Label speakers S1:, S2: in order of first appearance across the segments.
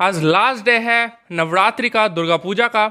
S1: आज last day है नवरात्रि का, दुर्गा पूजा का,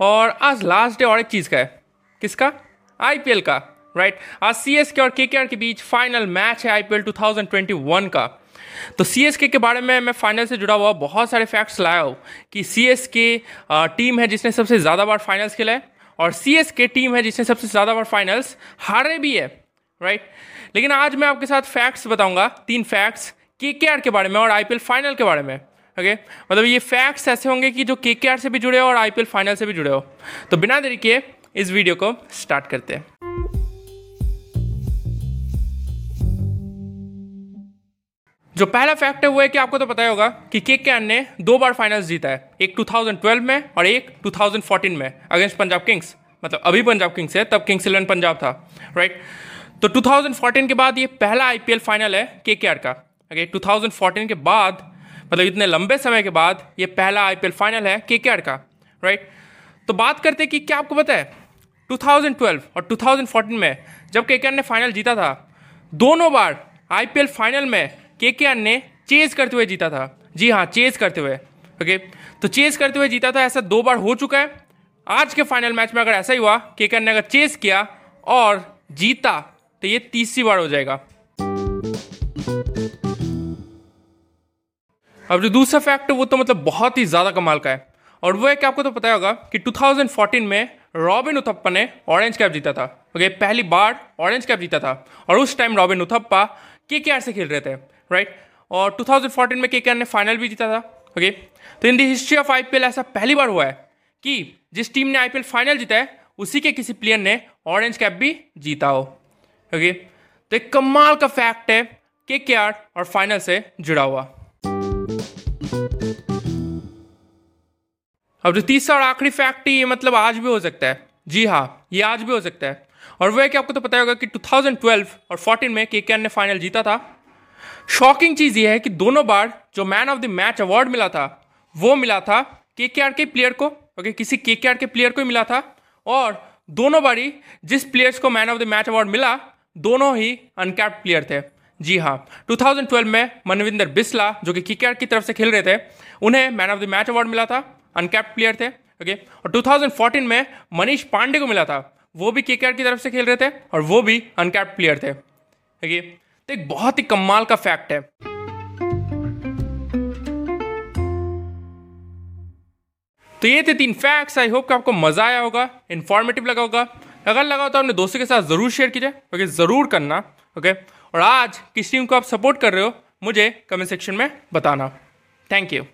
S1: और आज लास्ट डे और एक चीज़ का है। किसका? आईपीएल का राइट आज सीएसके और केकेआर के बीच फाइनल मैच है आईपीएल 2021 का। तो सीएसके के बारे में मैं फाइनल से जुड़ा हुआ बहुत सारे फैक्ट्स लाया हूँ कि सी सीएसके टीम है जिसने सबसे ज़्यादा बार फाइनल्स खेला है, और सी सीएसके टीम है जिसने सबसे ज़्यादा बार फाइनल्स हारे भी है राइट right? लेकिन आज मैं आपके साथ फैक्ट्स बताऊँगा, तीन फैक्ट्स के के बारे में और आईपीएल फाइनल के बारे में। Okay okay? मतलब ये फैक्ट्स ऐसे होंगे कि जो के से भी जुड़े हो और आईपीएल फाइनल से भी जुड़े हो। तो बिना देरी किए इस वीडियो को स्टार्ट करते हैं। जो पहला फैक्ट है वो है कि आपको तो पता ही होगा कि के के ने दो बार फाइनल्स जीता है। एक 2012 में और एक 2014 में अगेंस्ट पंजाब किंग्स मतलब अभी पंजाब किंग्स है, तब किंग्स इलेवन पंजाब था राइट तो 2014 के बाद ये पहला आईपीएल फाइनल है के। का ओके 2014 के बाद मतलब इतने लंबे समय के बाद ये पहला आईपीएल फाइनल है के का राइट तो बात करते कि क्या आपको पता है 2012 और 2014 में जब के ने फाइनल जीता था, दोनों बार आईपीएल फाइनल में के ने चेज करते हुए जीता था। जी हाँ चेज करते हुए ओके तो चेज करते हुए जीता था, ऐसा दो बार हो चुका है। आज के फाइनल मैच में अगर ऐसा ही हुआ के ने अगर चेज किया और जीता तो ये तीसरी बार हो जाएगा। अब जो दूसरा फैक्ट है, वो तो मतलब बहुत ही ज़्यादा कमाल का है। और वो है कि आपको तो पता होगा कि 2014 में रॉबिन उथप्पा ने ऑरेंज कैप जीता था। ओके पहली बार ऑरेंज कैप जीता था। और उस टाइम रॉबिन उथप्पा के के से खेल रहे थे राइट और 2014 में के के ने फाइनल भी जीता था। ओके तो in the history of IPL ऐसा पहली बार हुआ है कि जिस टीम ने आईपीएल फाइनल जीता है, उसी के किसी प्लेयर ने ऑरेंज कैप भी जीता हो। ओके तो एक कमाल का फैक्ट है के और फाइनल से जुड़ा हुआ। अब जो तीसरा और आखिरी फैक्ट है, ये मतलब आज भी हो सकता है। जी हाँ ये आज भी हो सकता है। और वह क्या आपको तो पता होगा कि 2012 और 14 में के ने फाइनल जीता था। शॉकिंग चीज़ ये है कि दोनों बार जो man of the match award मिला था, वो मिला था के के प्लेयर को ओके किसी के के प्लेयर को ही मिला था। और दोनों बारी जिस प्लेयर्स को man of the match award मिला, दोनों ही अनकैप्ड प्लेयर थे। जी हाँ 2012 में मनविंदर बिस्ला, जो कि किकेआर की तरफ़ से खेल रहे थे, उन्हें man of the match award मिला था। अनकैप्ड प्लेयर थे ओके और 2014 में मनीष पांडे को मिला था। वो भी के की तरफ़ से खेल रहे थे और वो भी अनकैप्ड प्लेयर थे ओके तो एक बहुत ही कमाल का फैक्ट है। तो ये थे तीन फैक्ट्स आई होप कि आपको मज़ा आया होगा इन्फॉर्मेटिव लगा होगा। अगर लगा हो तो अपने दोस्तों के साथ ज़रूर शेयर कीजिए ओके ज़रूर करना ओके और आज किस टीम को आप सपोर्ट कर रहे हो, मुझे कमेंट सेक्शन में बताना। Thank you